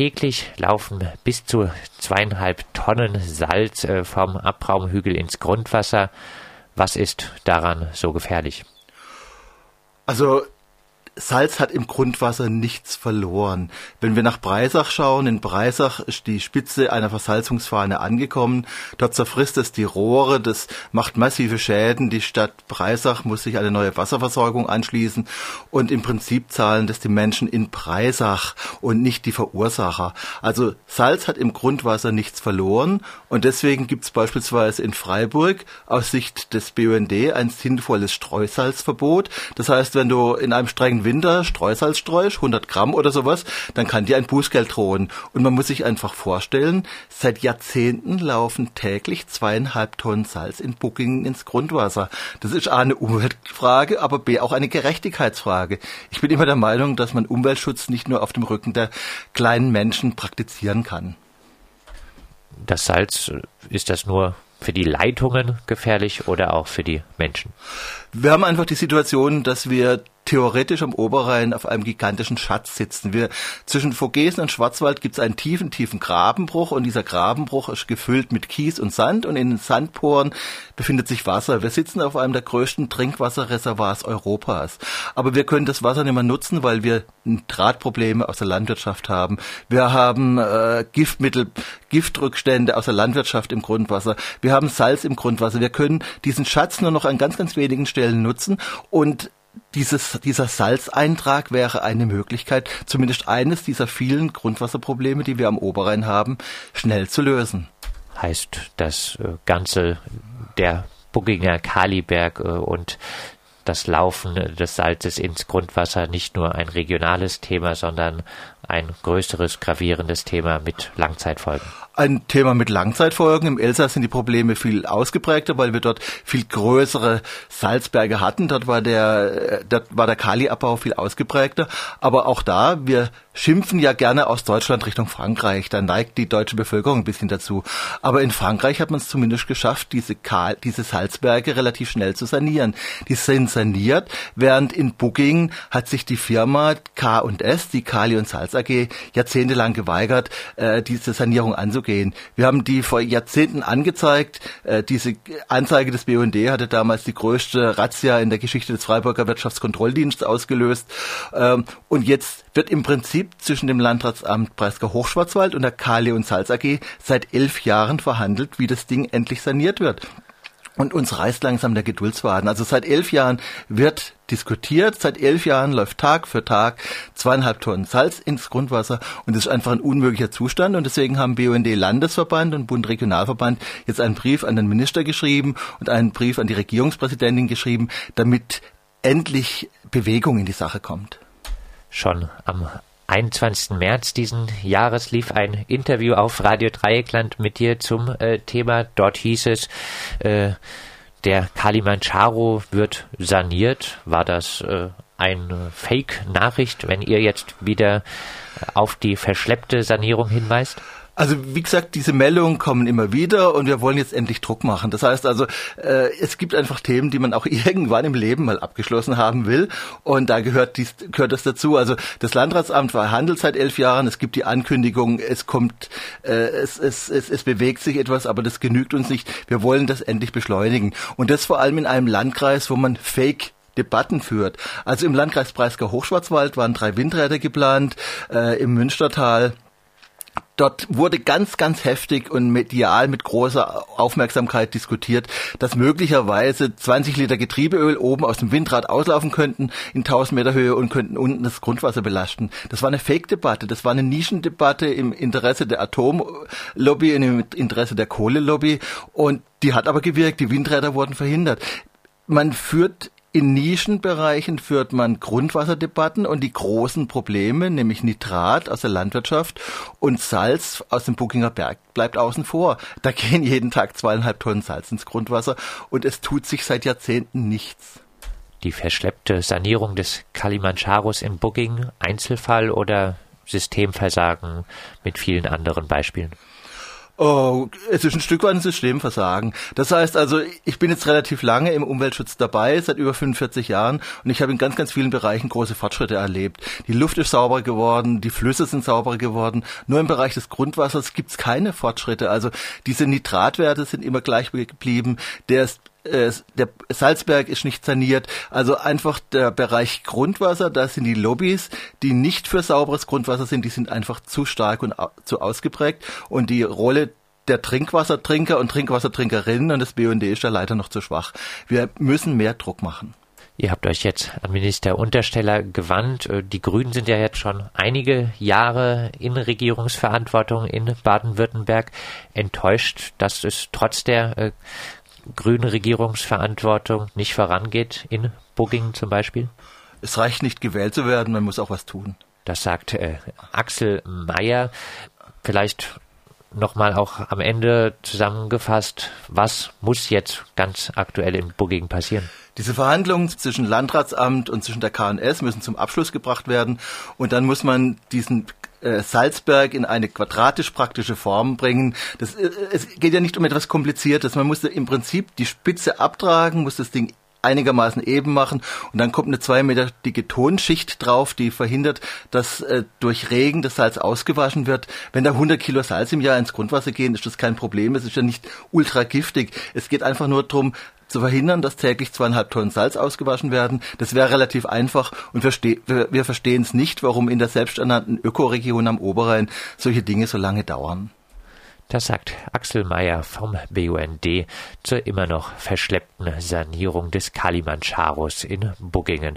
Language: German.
täglich laufen bis zu zweieinhalb Tonnen Salz äh, vom Abraumhügel ins Grundwasser. Was ist daran so gefährlich? Also Salz hat im Grundwasser nichts verloren. Wenn wir nach Breisach schauen, in Breisach ist die Spitze einer Versalzungsfahne angekommen. Dort zerfrisst es die Rohre, das macht massive Schäden. Die Stadt Breisach muss sich eine neue Wasserversorgung anschließen und im Prinzip zahlen das die Menschen in Breisach und nicht die Verursacher. Also Salz hat im Grundwasser nichts verloren und deswegen gibt es beispielsweise in Freiburg aus Sicht des BUND ein sinnvolles Streusalzverbot. Das heißt, wenn du in einem strengen Winter Streusalz streust, 100 Gramm oder sowas, dann kann dir ein Bußgeld drohen. Und man muss sich einfach vorstellen, seit Jahrzehnten laufen täglich zweieinhalb Tonnen Salz in Buckingen ins Grundwasser. Das ist A eine Umweltfrage, aber B auch eine Gerechtigkeitsfrage. Ich bin immer der Meinung, dass man Umweltschutz nicht nur auf dem Rücken der kleinen Menschen praktizieren kann. Das Salz, ist das nur für die Leitungen gefährlich oder auch für die Menschen? Wir haben einfach die Situation, dass wir theoretisch am Oberrhein auf einem gigantischen Schatz sitzen. Wir, zwischen Vogesen und Schwarzwald gibt es einen tiefen, tiefen Grabenbruch und dieser Grabenbruch ist gefüllt mit Kies und Sand und in den Sandporen befindet sich Wasser. Wir sitzen auf einem der größten Trinkwasserreservoirs Europas. Aber wir können das Wasser nicht mehr nutzen, weil wir Drahtprobleme aus der Landwirtschaft haben. Wir haben äh, Giftmittel, Giftrückstände aus der Landwirtschaft im Grundwasser. Wir haben Salz im Grundwasser. Wir können diesen Schatz nur noch an ganz, ganz wenigen Stellen nutzen und dieses, dieser Salzeintrag wäre eine Möglichkeit, zumindest eines dieser vielen Grundwasserprobleme, die wir am Oberrhein haben, schnell zu lösen. Heißt das äh, Ganze der Bugginger Kaliberg äh, und das Laufen des Salzes ins Grundwasser nicht nur ein regionales Thema, sondern ein größeres, gravierendes Thema mit Langzeitfolgen ein Thema mit Langzeitfolgen. Im Elsass sind die Probleme viel ausgeprägter, weil wir dort viel größere Salzberge hatten. Dort war der, dort war der Kaliabbau viel ausgeprägter. Aber auch da, wir schimpfen ja gerne aus Deutschland Richtung Frankreich. Da neigt die deutsche Bevölkerung ein bisschen dazu. Aber in Frankreich hat man es zumindest geschafft, diese, Kal diese Salzberge relativ schnell zu sanieren. Die sind saniert, während in Booking hat sich die Firma K&S, die Kali und Salz AG, jahrzehntelang geweigert, äh, diese Sanierung anzugehen gehen. Wir haben die vor Jahrzehnten angezeigt. Äh, diese Anzeige des BUND hatte damals die größte Razzia in der Geschichte des Freiburger Wirtschaftskontrolldienstes ausgelöst. Ähm, und jetzt wird im Prinzip zwischen dem Landratsamt Breisgau Hochschwarzwald und der Kali und Salz AG seit elf Jahren verhandelt, wie das Ding endlich saniert wird. Und uns reißt langsam der Geduldsfaden. Also seit elf Jahren wird diskutiert. Seit elf Jahren läuft Tag für Tag zweieinhalb Tonnen Salz ins Grundwasser und das ist einfach ein unmöglicher Zustand. Und deswegen haben BUND Landesverband und Bund Regionalverband jetzt einen Brief an den Minister geschrieben und einen Brief an die Regierungspräsidentin geschrieben, damit endlich Bewegung in die Sache kommt. Schon am 21. März diesen Jahres lief ein Interview auf Radio Dreieckland mit dir zum äh, Thema. Dort hieß es, äh, der Kalimandjaro wird saniert. War das äh, eine Fake-Nachricht, wenn ihr jetzt wieder auf die verschleppte Sanierung hinweist? Also wie gesagt, diese Meldungen kommen immer wieder und wir wollen jetzt endlich Druck machen. Das heißt also, äh, es gibt einfach Themen, die man auch irgendwann im Leben mal abgeschlossen haben will und da gehört dies gehört das dazu. Also das Landratsamt verhandelt seit elf Jahren. Es gibt die Ankündigung, es kommt, äh, es, es, es, es bewegt sich etwas, aber das genügt uns nicht. Wir wollen das endlich beschleunigen und das vor allem in einem Landkreis, wo man Fake Debatten führt. Also im Landkreis Breisgau-Hochschwarzwald waren drei Windräder geplant, äh, im Münstertal Dort wurde ganz, ganz heftig und medial mit großer Aufmerksamkeit diskutiert, dass möglicherweise 20 Liter Getriebeöl oben aus dem Windrad auslaufen könnten in 1000 Meter Höhe und könnten unten das Grundwasser belasten. Das war eine Fake-Debatte, das war eine Nischendebatte im Interesse der Atomlobby, im Interesse der Kohlelobby und die hat aber gewirkt, die Windräder wurden verhindert. Man führt in Nischenbereichen führt man Grundwasserdebatten und die großen Probleme, nämlich Nitrat aus der Landwirtschaft und Salz aus dem Buckinger Berg, bleibt außen vor. Da gehen jeden Tag zweieinhalb Tonnen Salz ins Grundwasser und es tut sich seit Jahrzehnten nichts. Die verschleppte Sanierung des Kalimandjaros im Booking, Einzelfall oder Systemversagen mit vielen anderen Beispielen? Oh, es ist ein Stück weit ein Systemversagen. Das heißt also, ich bin jetzt relativ lange im Umweltschutz dabei, seit über 45 Jahren, und ich habe in ganz, ganz vielen Bereichen große Fortschritte erlebt. Die Luft ist sauberer geworden, die Flüsse sind sauberer geworden. Nur im Bereich des Grundwassers gibt es keine Fortschritte. Also diese Nitratwerte sind immer gleich geblieben. Der äh, der Salzberg ist nicht saniert. Also einfach der Bereich Grundwasser, da sind die Lobbys, die nicht für sauberes Grundwasser sind, die sind einfach zu stark und zu ausgeprägt. Und die Rolle der Trinkwassertrinker und Trinkwassertrinkerinnen und das BUND ist da leider noch zu schwach. Wir müssen mehr Druck machen. Ihr habt euch jetzt an Minister Untersteller gewandt. Äh, die Grünen sind ja jetzt schon einige Jahre in Regierungsverantwortung in Baden-Württemberg. Enttäuscht, dass es trotz der grünen Regierungsverantwortung nicht vorangeht in Buggingen zum Beispiel? Es reicht nicht gewählt zu werden, man muss auch was tun. Das sagt äh, Axel Mayer. Vielleicht nochmal auch am Ende zusammengefasst, was muss jetzt ganz aktuell in Bugging passieren? Diese Verhandlungen zwischen Landratsamt und zwischen der KNS müssen zum Abschluss gebracht werden und dann muss man diesen äh, Salzberg in eine quadratisch praktische Form bringen. Das, äh, es geht ja nicht um etwas Kompliziertes. Man muss im Prinzip die Spitze abtragen, muss das Ding einigermaßen eben machen und dann kommt eine zwei Meter dicke Tonschicht drauf, die verhindert, dass äh, durch Regen das Salz ausgewaschen wird. Wenn da 100 Kilo Salz im Jahr ins Grundwasser gehen, ist das kein Problem. Es ist ja nicht ultra giftig. Es geht einfach nur darum, zu verhindern, dass täglich zweieinhalb Tonnen Salz ausgewaschen werden. Das wäre relativ einfach und wir, wir verstehen es nicht, warum in der selbsternannten Ökoregion am Oberrhein solche Dinge so lange dauern. Das sagt Axel Mayer vom BUND zur immer noch verschleppten Sanierung des Kalimandscharus in Buggingen.